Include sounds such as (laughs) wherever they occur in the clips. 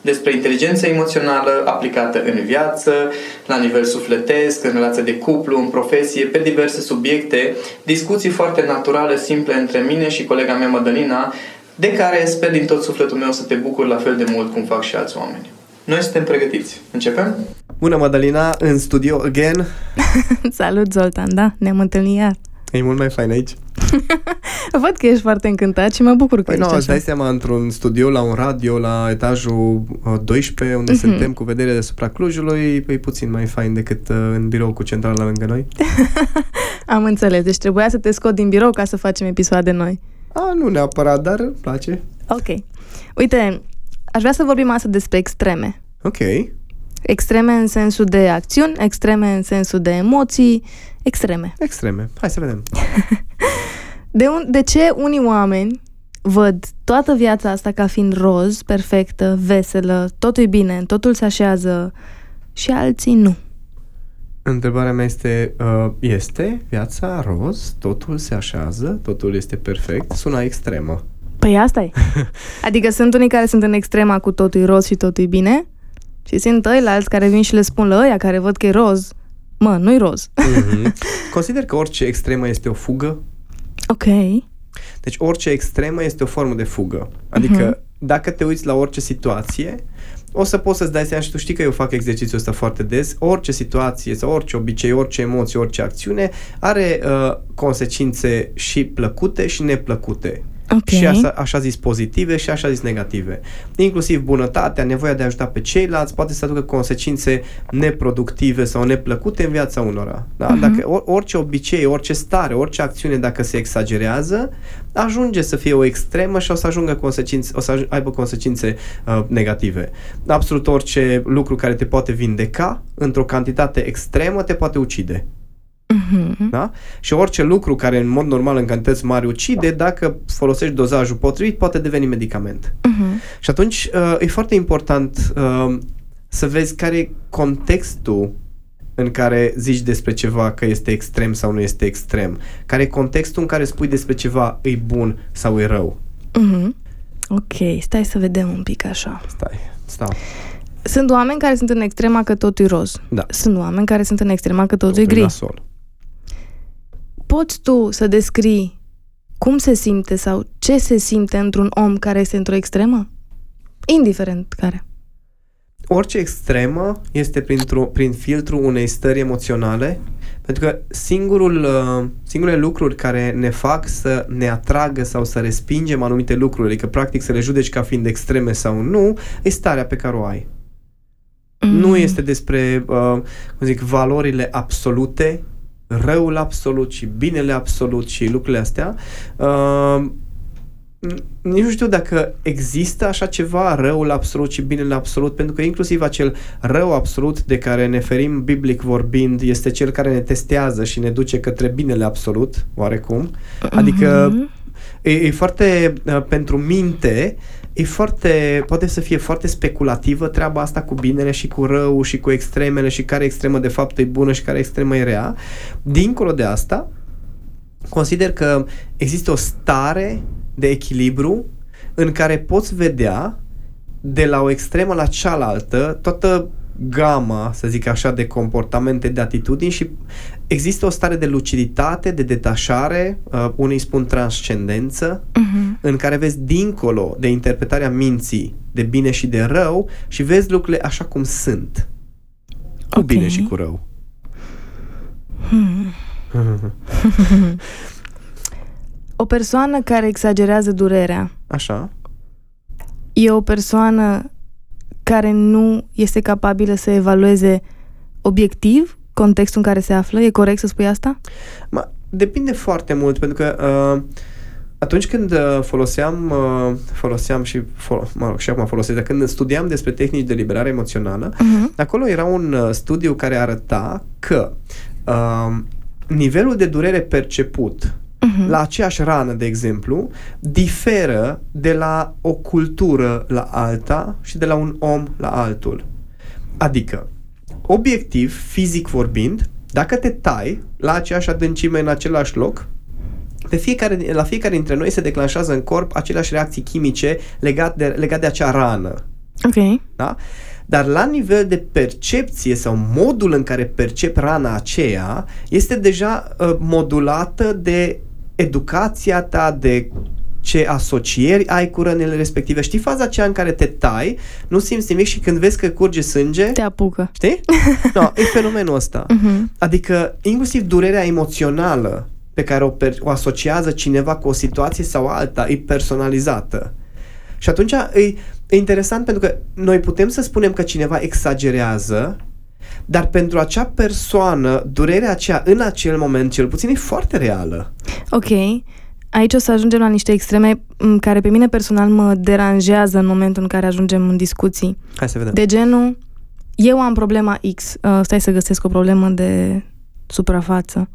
despre inteligența emoțională aplicată în viață, la nivel sufletesc, în relație de cuplu, în profesie, pe diverse subiecte, discuții foarte naturale, simple între mine și colega mea Madalina, de care sper din tot sufletul meu să te bucur la fel de mult cum fac și alți oameni. Noi suntem pregătiți. Începem? Bună, Madalina, în studio again. (laughs) Salut, Zoltan, da, ne-am întâlnit iar. E mult mai fain aici. (laughs) Văd că ești foarte încântat și mă bucur că păi ești nu, așa. dai seama, într-un studio, la un radio, la etajul uh, 12, unde mm-hmm. suntem cu vedere deasupra Clujului, e puțin mai fain decât uh, în birou cu centrala lângă noi. (laughs) Am înțeles, deci trebuia să te scot din birou ca să facem episoade noi. A, nu neapărat, dar îmi place. Ok. Uite, aș vrea să vorbim astăzi despre extreme. Ok. Extreme în sensul de acțiuni, extreme în sensul de emoții, extreme. Extreme. Hai să vedem. (laughs) De, un, de ce unii oameni văd toată viața asta ca fiind roz, perfectă, veselă, totul e bine, totul se așează și alții nu? Întrebarea mea este, uh, este viața roz, totul se așează, totul este perfect, sună extremă. Păi asta e. (laughs) Adică sunt unii care sunt în extrema cu totul e roz și totul e bine și sunt ăilalți care vin și le spun la ăia care văd că e roz, mă, nu-i roz. Mm-hmm. (laughs) Consider că orice extremă este o fugă ok. Deci orice extremă este o formă de fugă. Adică uh-huh. dacă te uiți la orice situație, o să poți să-ți dai seama și tu știi că eu fac exercițiul ăsta foarte des, orice situație sau orice obicei, orice emoție, orice acțiune are uh, consecințe și plăcute și neplăcute. Okay. Și așa, așa zis pozitive și așa zis negative. Inclusiv bunătatea, nevoia de a ajuta pe ceilalți poate să aducă consecințe neproductive sau neplăcute în viața unora. Da? Uh-huh. Dacă orice obicei, orice stare, orice acțiune, dacă se exagerează, ajunge să fie o extremă și o să ajungă consecințe, o să aibă consecințe uh, negative. Absolut orice lucru care te poate vindeca într-o cantitate extremă te poate ucide. Uh-huh. Da? Și orice lucru care în mod normal în cantități mari ucide, dacă folosești dozajul potrivit, poate deveni medicament. Uh-huh. Și atunci uh, e foarte important uh, să vezi care e contextul în care zici despre ceva că este extrem sau nu este extrem. Care e contextul în care spui despre ceva e bun sau e rău. Uh-huh. Ok, stai să vedem un pic așa. Stai, stau. Sunt oameni care sunt în extrema că totul e roz. Da. Sunt oameni care sunt în extrema că totul, Totul e gri. nasol. Poți tu să descrii cum se simte sau ce se simte într-un om care este într-o extremă? Indiferent care. Orice extremă este printr-o, prin filtrul unei stări emoționale, pentru că singurul, uh, singurele lucruri care ne fac să ne atragă sau să respingem anumite lucruri, adică practic să le judeci ca fiind extreme sau nu, e starea pe care o ai. Mm. Nu este despre, uh, cum zic, valorile absolute, răul absolut și binele absolut și lucrurile astea. Uh, nici nu știu dacă există așa ceva, răul absolut și binele absolut, pentru că inclusiv acel rău absolut de care ne ferim biblic vorbind este cel care ne testează și ne duce către binele absolut, oarecum. Adică Mhm. e, e foarte, uh, pentru minte, e foarte, poate să fie foarte speculativă treaba asta cu binele și cu rău și cu extremele și care extremă de fapt e bună și care extremă e rea. Dincolo de asta, consider că există o stare de echilibru în care poți vedea de la o extremă la cealaltă toată gama, să zic așa, de comportamente, de atitudini și există o stare de luciditate, de detașare, uh, unii spun transcendență, Mhm. în care vezi dincolo de interpretarea minții de bine și de rău și vezi lucrurile așa cum sunt. Cu Ok. bine și cu rău. Hmm. (laughs) O persoană care exagerează durerea Așa. e o persoană care nu este capabilă să evalueze obiectiv contextul în care se află? E corect să spui asta? Ma, depinde foarte mult, pentru că uh, atunci când uh, foloseam, uh, foloseam și, fol- mă rog, și acum folosesc, dar când studiam despre tehnici de liberare emoțională, Uh-huh. acolo era un uh, studiu care arăta că uh, nivelul de durere perceput Uh-huh. la aceeași rană, de exemplu, diferă de la o cultură la alta și de la un om la altul. Adică, obiectiv, fizic vorbind, dacă te tai la aceeași adâncime în același loc, pe fiecare, la fiecare dintre noi se declanșează în corp aceleași reacții chimice legate de, legat de acea rană. Ok. Da? Dar la nivel de percepție sau modul în care percep rana aceea este deja uh, modulată de educația ta, de ce asocieri ai cu rănile respective. Știi faza aceea în care te tai, nu simți nimic și când vezi că curge sânge, Te apucă. știi? No, (laughs) e fenomenul ăsta. Uh-huh. Adică inclusiv durerea emoțională pe care o, per- o asociază cineva cu o situație sau alta e personalizată. Și atunci e, e interesant pentru că noi putem să spunem că cineva exagerează, dar pentru acea persoană, durerea aceea în acel moment, cel puțin, e foarte reală. Ok. Aici o să ajungem la niște extreme m, care pe mine personal mă deranjează în momentul în care ajungem în discuții. Hai să vedem. De genul, eu am problema X. Uh, stai să găsesc o problemă de suprafață.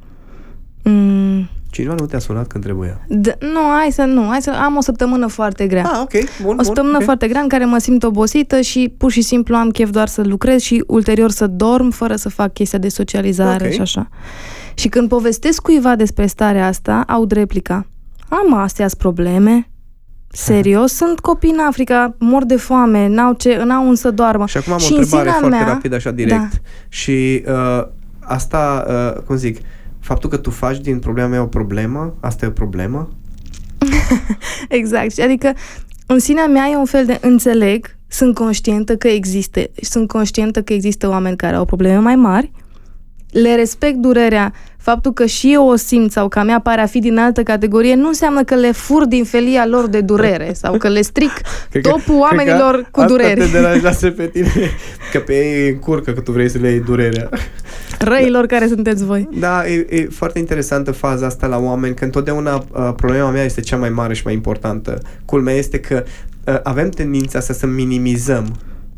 Mm, Cineva nu te-a sunat când trebuia. d- nu, hai să nu. Hai să am o săptămână foarte grea. Ah, ok, bun, o săptămână bun, ok. foarte grea în care mă simt obosită și pur și simplu am chef doar să lucrez și ulterior să dorm fără să fac chestia de socializare Ok. și așa. Și când povestesc cuiva despre starea asta, aud replica. Am astea probleme. Serios, sunt copii în Africa, mor de foame, n-au, ce, n-au un să doarmă. Și acum am și o în întrebare sinea foarte mea, rapidă, așa direct. Da. Și uh, asta, uh, cum zic, faptul că tu faci din problema mea o problemă, asta e o problemă? (laughs) Exact. Și Adică în sinea mea e un fel de înțeleg, sunt conștientă că există, sunt conștientă că există oameni care au probleme mai mari, le respect durerea, faptul că și eu o simt sau că a mea pare a fi din altă categorie, nu înseamnă că le fur din felia lor de durere sau că le stric (laughs) Cred că- topul cred oamenilor că cu asta dureri. te (laughs) deranjează pe tine, că pe ei încurcă că tu vrei să le iei durerea. Răilor care sunteți voi. Da, e, e foarte interesantă faza asta la oameni, că întotdeauna uh, problema mea este cea mai mare și mai importantă. Culmea este că uh, avem tendința să, să minimizăm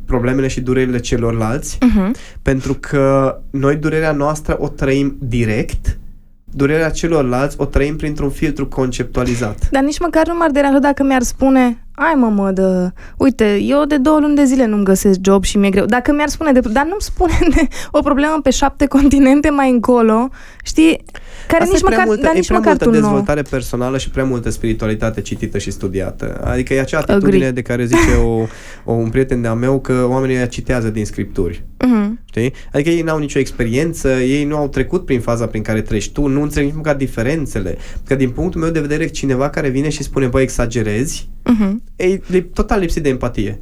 problemele și durerile celorlalți, Uh-huh. pentru că noi durerea noastră o trăim direct, durerea celorlalți o trăim printr-un filtru conceptualizat. Dar nici măcar nu m-ar deranja dacă mi-ar spune Ai mă, mă, dă, uite, eu de două luni de zile nu-mi găsesc job și mi-e greu. Dacă mi-ar spune, de, dar nu-mi spune (laughs) de o problemă pe șapte continente mai încolo, știi, care Asta nici e prea măcar, multă, dar e nici prea măcar multă tu nu. dezvoltare personală și prea multă spiritualitate citită și studiată. Adică e acea atitudine Agree. de care zice o, o, un prieten de-a meu că oamenii ăia citează din scripturi. Mhm. Știi? Adică ei n-au nicio experiență, ei nu au trecut prin faza prin care treci tu, nu înțeleg nici măcar diferențele. Că din punctul meu de vedere, cineva care vine și spune, bă, exagerezi, Mhm. e, e total lipsit de empatie.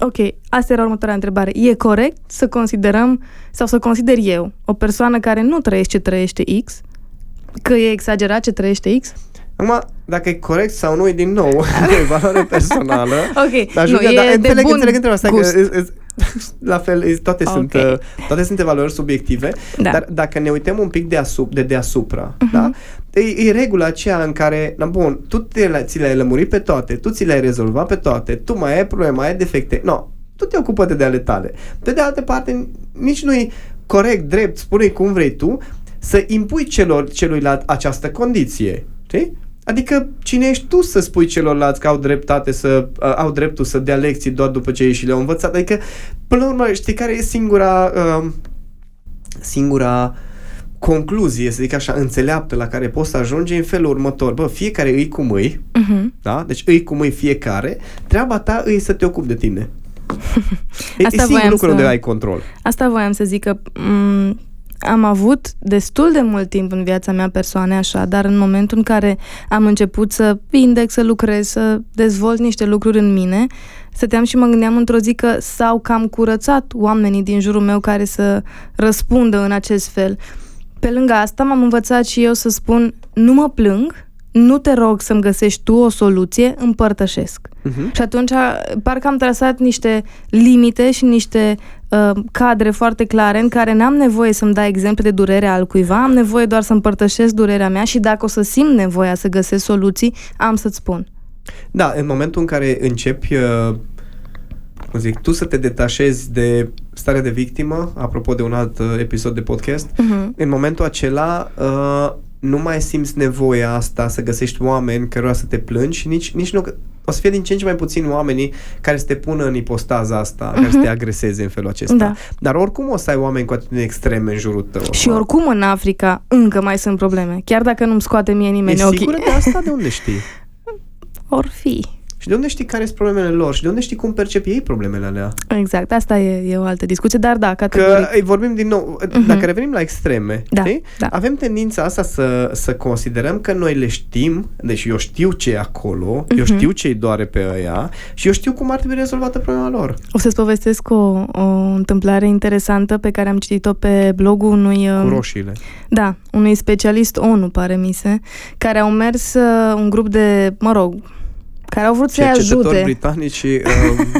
Ok, asta era următoarea întrebare. E corect să considerăm, sau să consider eu, o persoană care nu trăiește ce trăiește X, că e exagerat ce trăiește X? Acum, dacă e corect sau nu, e din nou (laughs) o valoare personală. Ok, Dar nu, Julia, e dar de înțeleg, bun înțeleg întrebarea asta, gust. că e- e- (laughs) la fel, e- toate, Ok. sunt, uh, toate sunt evaluări subiective, Da. dar dacă ne uităm un pic de, asup, de deasupra, Mhm. da? E, e regula aceea în care, na bun, tu te, le- ți le-ai lămurit pe toate, tu ți le-ai rezolvat pe toate, tu mai ai probleme, mai ai defecte, no, tu te ocupă de ale tale. Pe de altă parte, nici nu e corect, drept, spune cum vrei tu, să impui celor, celuilalt această condiție, știi? Adică cine ești tu să spui celorlalți că au dreptate să uh, au dreptul să dea lecții doar după ce ei și le-au învățat? Adică, până la urmă, știi care e singura uh, singura concluzie, să zic așa, înțeleaptă la care poți să ajungi în felul următor. Bă, fiecare îi cum îi, Mhm. da? Deci îi cum îi fiecare, treaba ta îi să te ocupi de tine. (laughs) e, e Asta singurul voiam lucru să- unde ai control. Asta voiam să zic că m- am avut destul de mult timp în viața mea persoane așa, dar în momentul în care am început să vindec, să lucrez, să dezvolt niște lucruri în mine, stăteam și mă gândeam într-o zi că s-au cam curățat oamenii din jurul meu care să răspundă în acest fel. Pe lângă asta m-am învățat și eu să spun nu mă plâng, nu te rog să-mi găsești tu o soluție, împărtășesc. Uh-huh. Și atunci parcă am trasat niște limite și niște uh, cadre foarte clare în care n-am nevoie să-mi dai exemple de durere al cuiva, am nevoie doar să împărtășesc durerea mea și dacă o să simt nevoia să găsesc soluții, am să-ți spun. Da, în momentul în care începi, uh, cum zic, tu să te detașezi de starea de victimă, apropo de un alt uh, episod de podcast, Uh-huh. în momentul acela uh, nu mai simți nevoia asta să găsești oameni cărora să te plângi și nici, nici nu... O să fie din ce în ce mai puțini oamenii care să te pună în ipostaza asta, uh-huh. care să te agreseze în felul acesta. Da. Dar oricum o să ai oameni cu atitudini extreme în jurul tău. Și oricum în Africa încă mai sunt probleme, chiar dacă nu-mi scoate mie E nimeni ochii. sigură de asta? De unde știi? Or fi. Și de unde știi care sunt problemele lor? Și de unde știi cum percep ei problemele alea? Exact, asta e, e o altă discuție, dar da, Că categoric. îi vorbim din nou, uh-huh. dacă revenim la extreme, Da, știi? da. avem tendința asta să, să considerăm că noi le știm, deci eu știu ce e acolo, uh-huh. eu Mhm. știu ce îi doare pe ăia și eu știu cum ar trebui rezolvată problema lor. O să-ți povestesc o, o întâmplare interesantă pe care am citit-o pe blogul unui... Cu um, roșiile. Da, unui specialist ONU, pare mi se, care au mers uh, un grup de, mă rog, care au vrut să-i Cercetători ajute. britanici și (laughs)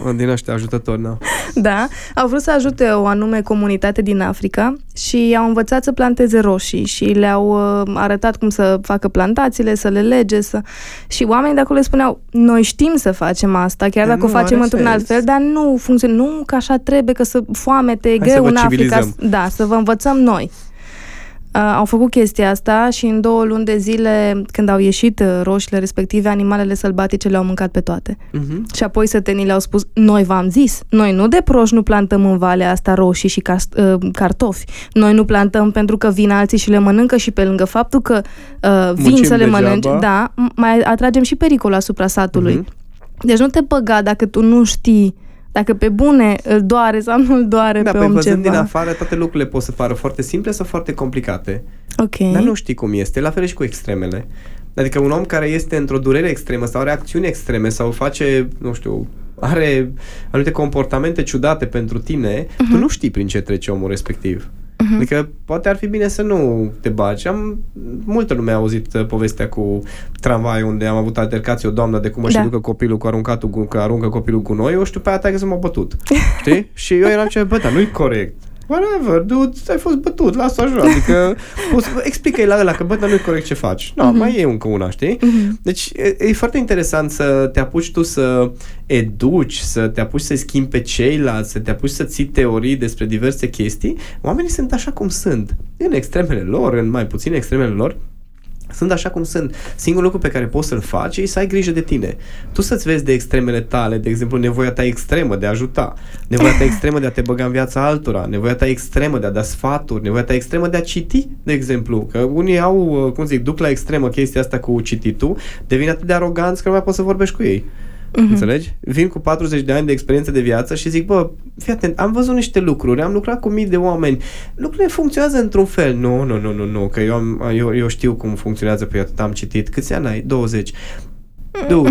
uh, din ăștia ajutători, da. Da, au vrut să ajute o anume comunitate din Africa și au învățat să planteze roșii și le-au uh, arătat cum să facă plantațiile, să le lege, să... și oamenii de acolo le spuneau, noi știm să facem asta, chiar Dar dacă o nu facem are într-un alt sens. fel, dar nu funcționează, nu că așa trebuie, că să foamete, e Hai să greu vă în Africa. civilizăm. Da, să vă învățăm noi. Uh, au făcut chestia asta și în două luni de zile, când au ieșit uh, roșiile respective, animalele sălbatice le-au mâncat pe toate. Uh-huh. Și apoi sătenii le-au spus, noi v-am zis, noi nu de proști nu plantăm în valea asta roșii și car- uh, cartofi. Noi nu plantăm pentru că vin alții și le mănâncă și pe lângă faptul că uh, vin Muncim să le degeaba. mănânci, da, m- mai atragem și pericol asupra satului. Mhm. Deci nu te băga dacă tu nu știi dacă pe bune îl doare sau nu îl doare Da, pe pe om văzând ceva. din afară, toate lucrurile pot să pară foarte simple sau foarte complicate. Ok. Dar nu știi cum este, la fel și cu extremele. Adică un om care este într-o durere extremă sau are acțiuni extreme sau face, nu știu, are anumite comportamente ciudate pentru tine, uh-huh. tu nu știi prin ce trece omul respectiv. Uh-huh. Adică poate ar fi bine să nu te bagi. Am, multă lume a auzit uh, povestea cu tramvai unde am avut altercație o doamnă de cum își Da. educă copilul cu aruncatul, gu- că aruncă copilul cu noi, eu știu pe aia că m-a bătut. (laughs) Știi? Și eu eram ce, bă, dar nu-i corect. Whatever, dude, ai fost bătut, lasă așa. Adică, poți, explică-i la ăla că, bă, dar nu-i corect ce faci. No, mai e încă una, știi? Deci, e, e foarte interesant să te apuci tu să educi, să te apuci să schimbi pe ceilalți, să te apuci să ții teorii despre diverse chestii. Oamenii sunt așa cum sunt. În extremele lor, în mai puține extremele lor, sunt așa cum sunt. Singurul lucru pe care poți să-l faci e să ai grijă de tine. Tu să-ți vezi de extremele tale, de exemplu, nevoia ta extremă de a ajuta, nevoia ta extremă de a te băga în viața altora, nevoia ta extremă de a da sfaturi, nevoia ta extremă de a citi, de exemplu. Că unii au, uh, cum zic, duc la extremă chestia asta cu cititul, devin atât de aroganți că nu mai poți să vorbești cu ei. Mm-hmm. Înțelegi? Vin cu 40 de ani de experiență de viață și zic, bă, fii atent, am văzut niște lucruri, am lucrat cu mii de oameni, lucrurile funcționează într-un fel. Nu, nu, nu, nu, nu, că eu, am, eu, eu știu cum funcționează pe atât am citit. Câți ani ai? 20. Dude,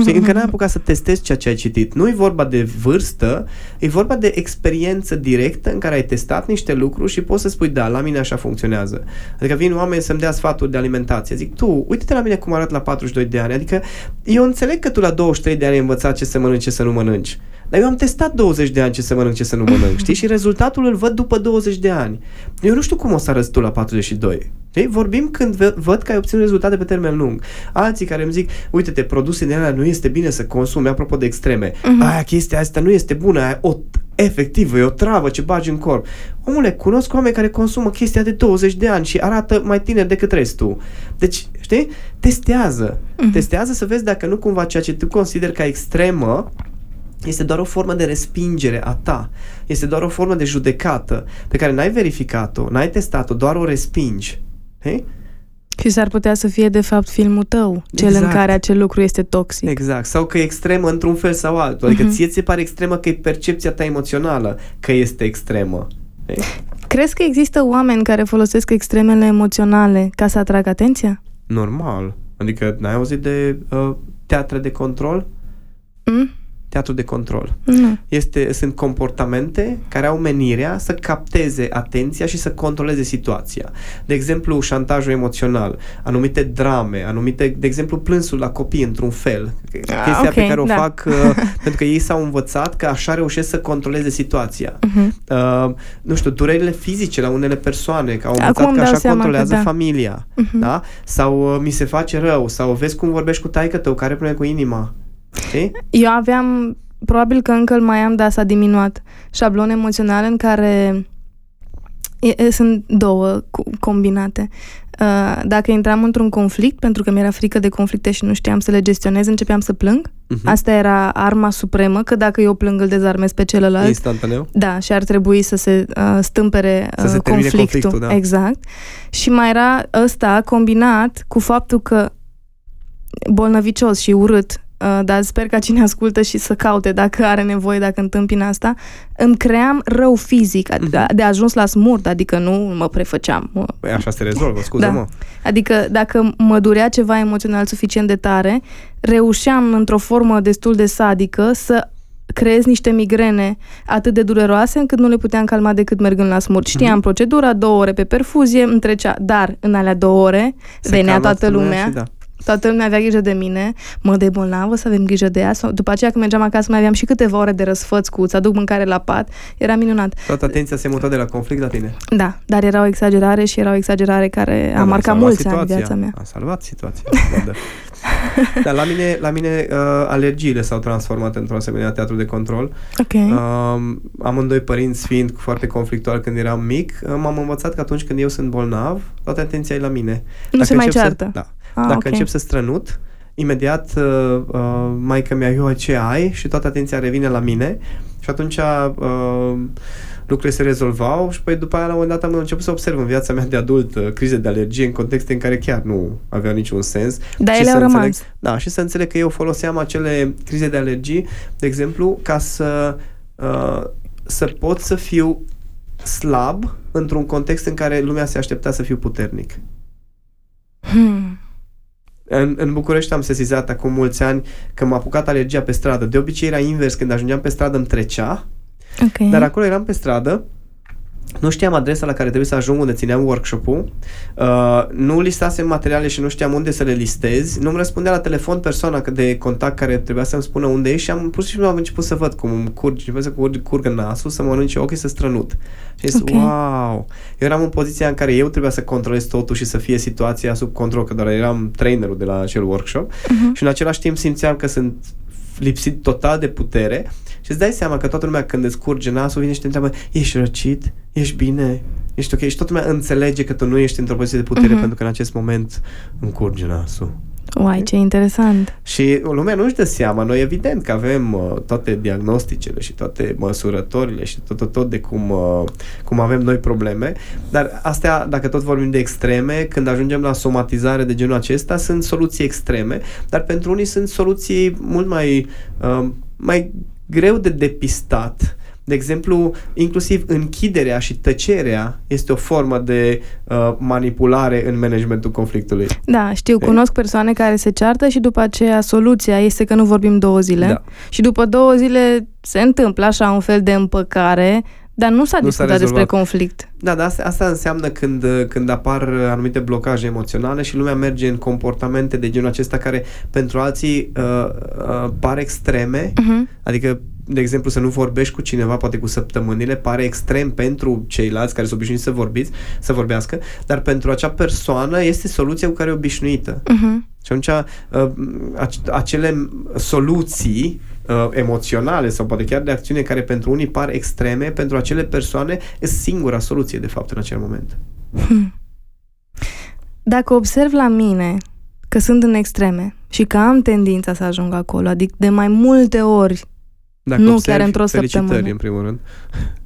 știi, încă n-ai apucat să testezi ceea ce ai citit. Nu e vorba de vârstă, e vorba de experiență directă în care ai testat niște lucruri și poți să spui, da, la mine așa funcționează. Adică vin oameni să-mi dea sfaturi de alimentație. Zic, tu, uite-te la mine cum arăt la 42 de ani. Adică eu înțeleg că tu la 23 de ani ai învățat ce să mănânci, ce să nu mănânci. Dar eu am testat 20 de ani ce să mănânc, ce să nu mănânc, știi? Și rezultatul îl văd după 20 de ani. Eu nu știu cum o să arăți tu la 42. Știi? Vorbim când v- văd că ai obținut rezultate pe termen lung. Alții care îmi zic, uite-te, produse din alea nu este bine să consumi, apropo de extreme. Uh-huh. Aia, chestia asta nu este bună, aia, o, efectiv, e o travă ce bagi în corp. Omule, cunosc oameni care consumă chestia de 20 de ani și arată mai tineri decât restul. Deci, știi? Testează. Uh-huh. Testează să vezi dacă nu cumva ceea ce tu consideri ca extremă este doar o formă de respingere a ta. Este doar o formă de judecată pe care n-ai verificat-o, n-ai testat-o, doar o respingi. Hei? Și s-ar putea să fie, de fapt, filmul tău, cel Exact. în care acel lucru este toxic. Exact. Sau că e extremă într-un fel sau altul. Adică Mhm. ție ți se pare extremă că e percepția ta emoțională că este extremă. Hei? Crezi că există oameni care folosesc extremele emoționale ca să atragă atenția? Normal. Adică n-ai auzit de uh, teatre de control? Mm? Teatru de control. Nu. Este, sunt comportamente care au menirea să capteze atenția și să controleze situația. De exemplu, șantajul emoțional, anumite drame, anumite, de exemplu, plânsul la copii într-un fel. Chestia ok, pe care o da. fac uh, (laughs) pentru că ei s-au învățat că așa reușesc să controleze situația. Mhm. Uh, nu știu, durerile fizice la unele persoane, că au învățat Acum îmi că dau așa seama că controlează da. familia. Mhm. Da? Sau uh, mi se face rău, sau vezi cum vorbești cu taică tău, care probleme cu inima. Știi? Eu aveam, probabil că încă îl mai am, dar s-a diminuat, șablon emoțional în care e, e, sunt două cu- combinate. Uh, dacă intram într-un conflict, pentru că mi-era frică de conflicte și nu știam să le gestionez, începeam să plâng. Mhm. Asta era arma supremă, că dacă eu plâng îl dezarmez pe celălalt. Instantaneu. Da, și ar trebui să se uh, stâmpere Să se uh, termine conflictul. conflictul, da. Exact. Și mai era ăsta combinat cu faptul că bolnăvicios și urât, uh, dar sper ca cine ascultă și să caute dacă are nevoie, dacă întâmpină asta, îmi cream rău fizic, ad- Mhm. de ajuns la smurt, adică nu mă prefăceam. Mă, Păi așa se rezolvă, scuză-mă. Da. Adică dacă mă durea ceva emoțional suficient de tare, reușeam într-o formă destul de sadică să creez niște migrene atât de dureroase încât nu le puteam calma decât mergând la smurt. Știam Mhm. procedura, două ore pe perfuzie, îmi trecea, dar în alea două ore Se venea calma toată lumea lumea, și da. Toată lumea avea grijă de mine, mă de bolnavă să avem grijă de ea. Sau, după aceea când mergeam acasă mai aveam și câteva ore de răsfăț cu îți aduc mâncare la pat, era minunat. Toată atenția se muta de la conflict la tine. Da, dar era o exagerare și era o exagerare care Da, a da, marcat salvat mulți ani situația. viața mea. A salvat situația. Da, da. (laughs) Dar la mine, la mine uh, alergiile s-au transformat într-un asemenea teatru de control. Ok. Uh, amândoi părinți fiind foarte conflictuali când eram mic, uh, m-am învățat că atunci când eu sunt bolnav, toată atenția e la mine. nu se mai încep ceartă. Să, da. Ah, Dacă ok. încep să strănut, imediat uh, uh, maica mea, eu ce ai? Și toată atenția revine la mine și atunci uh, lucrurile se rezolvau și păi după aia la un moment dat am început să observ în viața mea de adult uh, crize de alergie în contexte în care chiar nu aveau niciun sens. Dar Și ele să au înțeleg- rămas. Da, și să înțeleg că eu foloseam acele crize de alergii, de exemplu, ca să, uh, să pot să fiu slab într-un context în care lumea se aștepta să fiu puternic. Hmm. În, în București am sesizat acum mulți ani că m-a apucat alergia pe stradă. De obicei era invers, când ajungeam pe stradă îmi trecea, Ok. dar acolo eram pe stradă, nu știam adresa la care trebuie să ajung unde țineam workshop-ul, uh, nu listasem materiale și nu știam unde să le listez, nu-mi răspundea la telefon persoana de contact care trebuia să-mi spună unde e și am pur și simplu am început să văd cum îmi curge, început să curg, curgă nasul, să mănânce ochii, să strănut. Și am zis, Ok. wow! Eu eram în poziția în care eu trebuia să controlez totul și să fie situația sub control, că doar eram trainerul de la acel workshop Mhm. și în același timp simțeam că sunt lipsit total de putere și îți dai seama că toată lumea când îți curge nasul vine și te întreabă ești răcit? Ești bine? Ești ok? Și toată lumea înțelege că tu nu ești într-o poziție de putere Mhm. pentru că în acest moment îmi curge nasul. Uai, ce interesant. Și lumea nu-și dă seama. Noi evident că avem uh, toate diagnosticele și toate măsurătorile și tot, tot, tot de cum, uh, cum avem noi probleme, dar astea, dacă tot vorbim de extreme, când ajungem la somatizare de genul acesta, sunt soluții extreme, dar pentru unii sunt soluții mult mai, uh, mai greu de depistat. De exemplu, inclusiv închiderea și tăcerea este o formă de uh, manipulare în managementul conflictului. Da, știu, E? cunosc persoane care se ceartă și după aceea soluția este că nu vorbim două zile. Da. Și după două zile se întâmplă așa un fel de împăcare, dar nu s-a Nu s-a discutat despre rezolvat. conflict. Da, dar asta, asta înseamnă când, când apar anumite blocaje emoționale și lumea merge în comportamente de genul acesta care pentru alții uh, uh, par extreme, Uh-huh. adică de exemplu, să nu vorbești cu cineva, poate cu săptămânile, pare extrem pentru ceilalți care sunt obișnuiți să vorbiți, să vorbească, dar pentru acea persoană este soluția cu care e obișnuită. Uh-huh. Și atunci, uh, ac- acele soluții uh, emoționale sau poate chiar de acțiune care pentru unii par extreme, pentru acele persoane e singura soluție, de fapt, în acel moment. Dacă observ la mine că sunt în extreme și că am tendința să ajung acolo, adică de mai multe ori, Dacă Nu observi, chiar într-o felicitări, săptămână. în primul rând.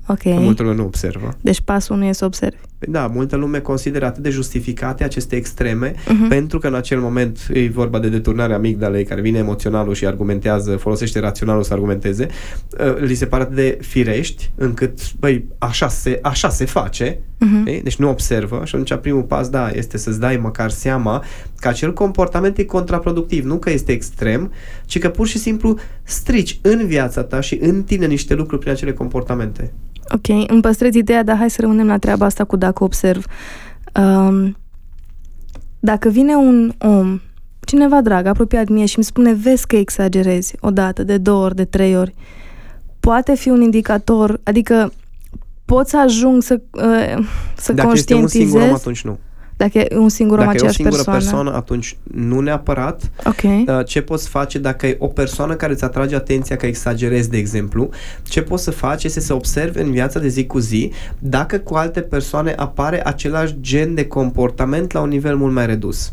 Ok. Că multă lume nu observă. Deci pasul nu e să observi. Păi Da, multă lume consideră atât de justificate aceste extreme, Mhm. pentru că în acel moment e vorba de deturnarea amigdalei care vine emoționalul și argumentează, folosește raționalul să argumenteze, uh, li se pare atât de firești încât, băi, așa se, așa se face, Mhm. știi? deci nu observă și atunci primul pas, da, este să-ți dai măcar seama că acel comportament e contraproductiv, nu că este extrem, ci că pur și simplu strici în viața ta și în tine niște lucruri prin acele comportamente. Ok, îmi păstrez ideea, dar hai să rămânem la treaba asta cu dacă observ. Um, dacă vine un om, cineva drag, apropiat mie și îmi spune, vezi că exagerezi o dată, de două ori, de trei ori, poate fi un indicator, adică pot să ajung să, uh, să Dacă este un conștientizez singur om, atunci nu. Dacă e un singur om, Dacă e o aceeași singură persoană. persoană, atunci nu neapărat. Ok, Uh, Ce poți face dacă e o persoană care îți atrage atenția că exagerezi, de exemplu? Ce poți să faci este să observi în viața de zi cu zi dacă cu alte persoane apare același gen de comportament la un nivel mult mai redus.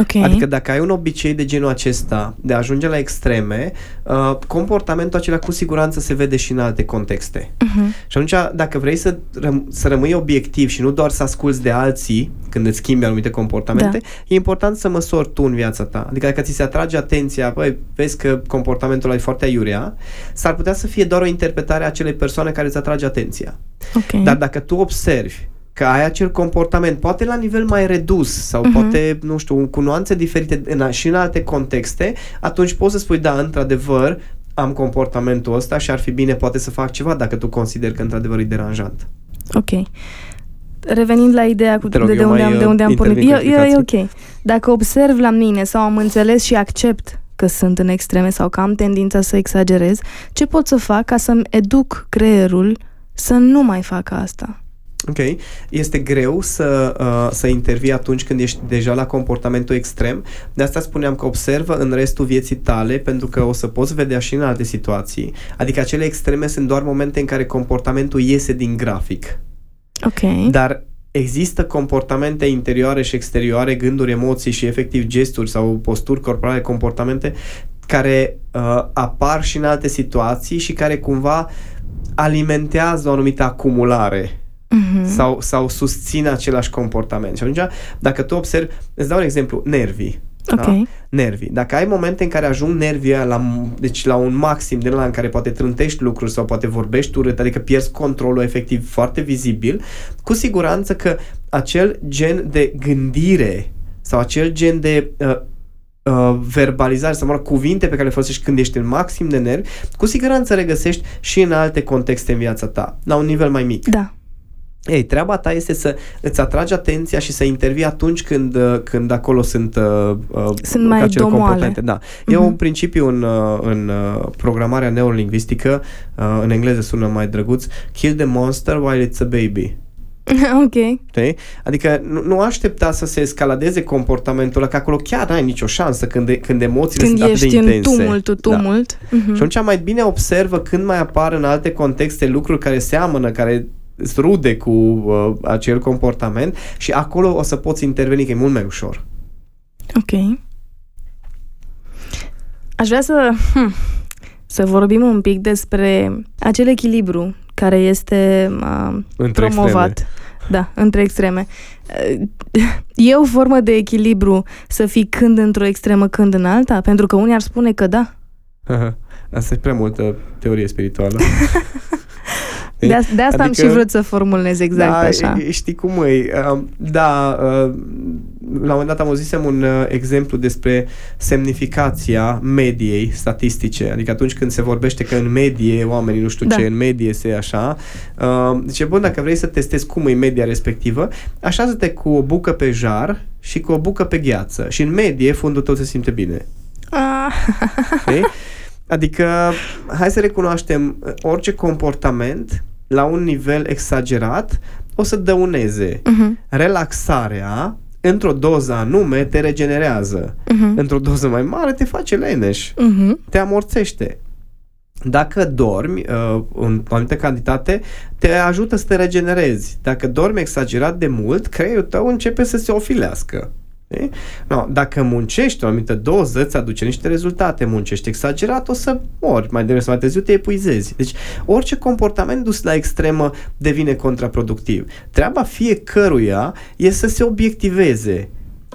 Ok. Adică dacă ai un obicei de genul acesta, de a ajunge la extreme, uh, comportamentul acela cu siguranță se vede și în alte contexte. uh-huh. Și atunci, dacă vrei să, răm- să rămâi obiectiv și nu doar să asculți de alții când îți schimbi anumite comportamente, Da. e important să măsori tu în viața ta. Adică dacă ți se atrage atenția, băi, vezi că comportamentul ăla e foarte aiurea, s-ar putea să fie doar o interpretare a acelei persoane care îți atrage atenția. ok. Dar dacă tu observi că ai acel comportament, poate la nivel mai redus sau Mhm. poate, nu știu, cu nuanțe diferite în, a- și în alte contexte, atunci poți să spui, da, într-adevăr, am comportamentul ăsta și ar fi bine poate să fac ceva dacă tu consideri că într-adevăr e deranjant. Ok. Revenind la ideea cu Te rog, de, de, eu unde mai, am, de uh, unde am pornit. intervin E, cu e, e ok. explicații. Dacă observ la mine sau am înțeles și accept că sunt în extreme sau că am tendința să exagerez, ce pot să fac ca să-mi educ creierul să nu mai facă asta? Ok. Este greu să, uh, să intervii atunci când ești deja la comportamentul extrem. De asta spuneam că observă în restul vieții tale, pentru că o să poți vedea și în alte situații. Adică acele extreme sunt doar momente în care comportamentul iese din grafic. Ok. Dar există comportamente interioare și exterioare, gânduri, emoții și efectiv gesturi sau posturi corporale, comportamente care uh, apar și în alte situații și care cumva alimentează o anumită acumulare Mhm. sau, sau susțin același comportament. Și atunci, dacă tu observi, îți dau un exemplu, nervii. Ok. Da? Nervii. Dacă ai momente în care ajung nervii ăia la, deci la un maxim din ăla în care poate trântești lucruri sau poate vorbești urât, adică pierzi controlul efectiv foarte vizibil, cu siguranță că acel gen de gândire sau acel gen de uh, uh, verbalizare sau mă rog, cuvinte pe care le folosești când ești în maxim de nervi, cu siguranță regăsești și în alte contexte în viața ta, la un nivel mai mic. Da. Ei, treaba ta este să îți atragi atenția și să intervii atunci când, uh, când acolo sunt, uh, uh, Sunt mai acele domoale. comportamente. Da. E Mhm. un principiu în, uh, în uh, programarea neurolingvistică, uh, în engleză sună mai drăguț, kill the monster while it's a baby. (laughs) ok. Știi? Adică nu, nu aștepta să se escaladeze comportamentul ăla, că acolo chiar n-ai nicio șansă când, când emoțiile Când sunt atât ești de în intense. tumult, Da. tumult. Mhm. Și atunci mai bine observă când mai apar în alte contexte lucruri care seamănă, care îți rude cu uh, acel comportament și acolo o să poți interveni, că e mult mai ușor. Ok. Aș vrea să, hm, să vorbim un pic despre acel echilibru care este uh, Între promovat. Da, între extreme. Uh, E o formă de echilibru să fii când într-o extremă, când în alta? Pentru că unii ar spune că da. extreme. Asta e prea multă teorie spirituală. (laughs) De, a, de asta am Adică- și vrut să formulez exact da, așa. e- Știi cum e? Uh, Da, uh, la un moment dat am auzisem un uh, exemplu despre semnificația mediei statistice. Adică atunci când se vorbește că în medie oamenii nu știu Da. ce, în medie se așa. Uh, Zice, bun, dacă vrei să testezi cum e media respectivă, așează-te cu o bucă pe jar și cu o bucă pe gheață. Și în medie fundul tău se simte bine. Ah, Știi? Adică, hai să recunoaștem, orice comportament la un nivel exagerat o să dăuneze. mhm, Relaxarea, într-o doză anume, te regenerează. mhm, Într-o doză mai mare te face leneș, mhm. te amorțește. Dacă dormi uh, în o anumită cantitate, te ajută să te regenerezi. Dacă dormi exagerat de mult, creierul tău începe să se ofilească. E? No, dacă muncești o anumită doză, îți aduce niște rezultate. Muncești exagerat, o să mori. Mai devreme sau mai târziu te epuizezi. Deci orice comportament dus la extremă devine contraproductiv. Treaba fiecăruia e să se obiectiveze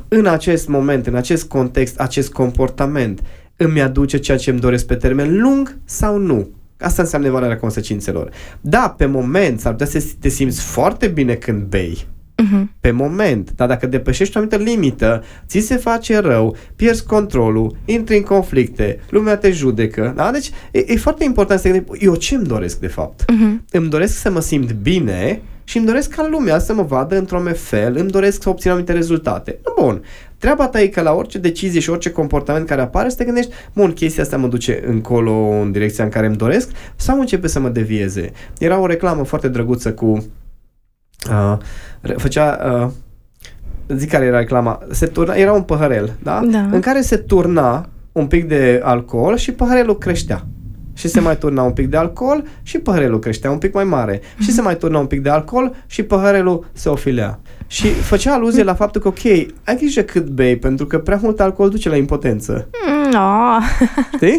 în acest moment, în acest context, acest comportament îmi aduce ceea ce îmi doresc pe termen lung sau nu. Asta înseamnă evaluarea consecințelor. Da, pe moment s-ar putea să te simți foarte bine când bei, Mhm. pe moment, dar dacă depășești o anumită limită, ți se face rău, pierzi controlul, intri în conflicte, lumea te judecă, da? Deci e, e foarte important să te gândești, eu ce îmi doresc de fapt? Mhm. Îmi doresc să mă simt bine și îmi doresc ca lumea să mă vadă într-un fel, îmi doresc să obțin anumite rezultate. Bun, treaba ta e că la orice decizie și orice comportament care apare să te gândești, bun, chestia asta mă duce încolo în direcția în care îmi doresc sau începe să mă devieze. Era o reclamă foarte drăguță cu Uh, re- făcea uh, zic care era reclama se turna, era un păhărel da? Da. în care se turna un pic de alcool și păhărelul creștea și se mai turna un pic de alcool și păhărelul creștea un pic mai mare și se mai turna un pic de alcool și păhărelul se ofilea și făcea aluzie la faptul că ok, ai grijă cât bei pentru că prea mult alcool duce la impotență Mm, no. (laughs) Știi?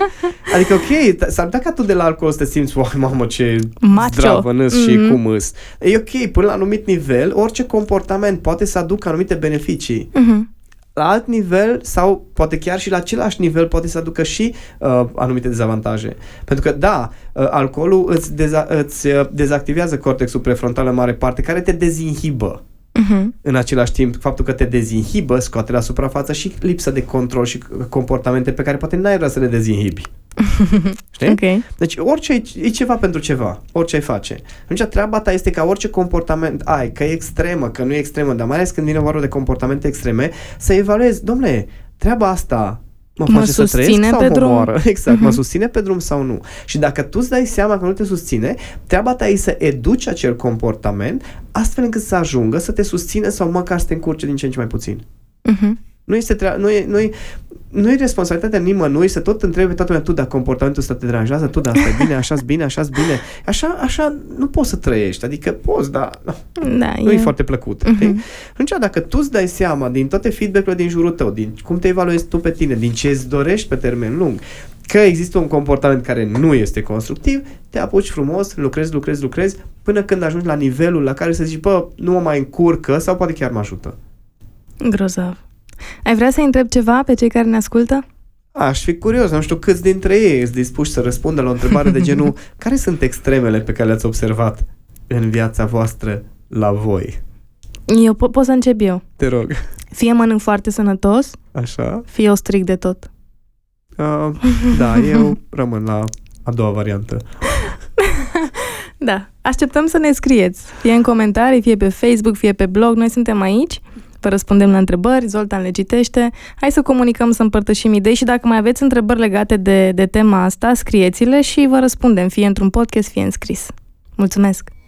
Adică, ok, t- s-ar putea ca tu de la alcool să te simți, wow, mamă, ce Macho. zdravă nâs și Mhm. cum îs. E ok, până la anumit nivel, orice comportament poate să aducă anumite beneficii. Mhm. La alt nivel sau poate chiar și la același nivel poate să aducă și uh, anumite dezavantaje. Pentru că, da, uh, alcoolul îți, deza- îți uh, dezactivează cortexul prefrontal în mare parte, care te dezinhibă. Mhm. În același timp, faptul că te dezinhibă scoate la suprafață și lipsa de control și comportamente pe care poate n-ai vrea să le dezinhibi. (laughs) Știi? Ok. Deci orice e, e ceva pentru ceva, orice ai face. Atunci treaba ta este ca orice comportament ai, că e extremă, că nu e extremă, dar mai ales când vine vorba de comportamente extreme, să evaluezi, domnule, treaba asta mă, Mă face să trăiesc susține sau pe mă drum? omoară? (laughs) Exact, mă Mhm. susține pe drum sau nu. Și dacă tu îți dai seama că nu te susține, treaba ta e să educi acel comportament astfel încât să ajungă să te susține sau măcar să te încurce din ce în ce mai puțin. Mhm. Nu este, trea- nu e, nu e, nu e responsabilitatea nimănui să tot întrebi pe toată lumea, tu, dacă comportamentul ăsta te deranjează, tu, da, asta e bine, așa bine, așa bine. Așa, așa nu poți să trăiești. Adică poți, dar Da, nu e foarte plăcut. Mhm. știi? Atunci, dacă tu îți dai seama din toate feedback-urile din jurul tău, din cum te evaluezi tu pe tine, din ce îți dorești pe termen lung, că există un comportament care nu este constructiv, te apuci frumos, lucrezi, lucrezi, lucrezi, până când ajungi la nivelul la care să zici, bă, nu mă mai încurcă sau poate chiar mă ajută. Grozav. Ai vrea să întreb ceva pe cei care ne ascultă? Aș fi curios, nu știu câți dintre ei sunt dispuși să răspundă la o întrebare de genul (laughs) care sunt extremele pe care le-ați observat în viața voastră la voi? Eu po- pot să încep eu. Te rog. Fie mănânc foarte sănătos, Așa? fie o stric de tot. Uh, da, eu rămân la a doua variantă. (laughs) Da. Așteptăm să ne scrieți. Fie în comentarii, fie pe Facebook, fie pe blog. Noi suntem aici. Vă răspundem la întrebări, Zoltan le citește. Hai să comunicăm, să împărtășim idei și dacă mai aveți întrebări legate de, de tema asta, scrieți-le și vă răspundem, fie într-un podcast, fie în scris. Mulțumesc!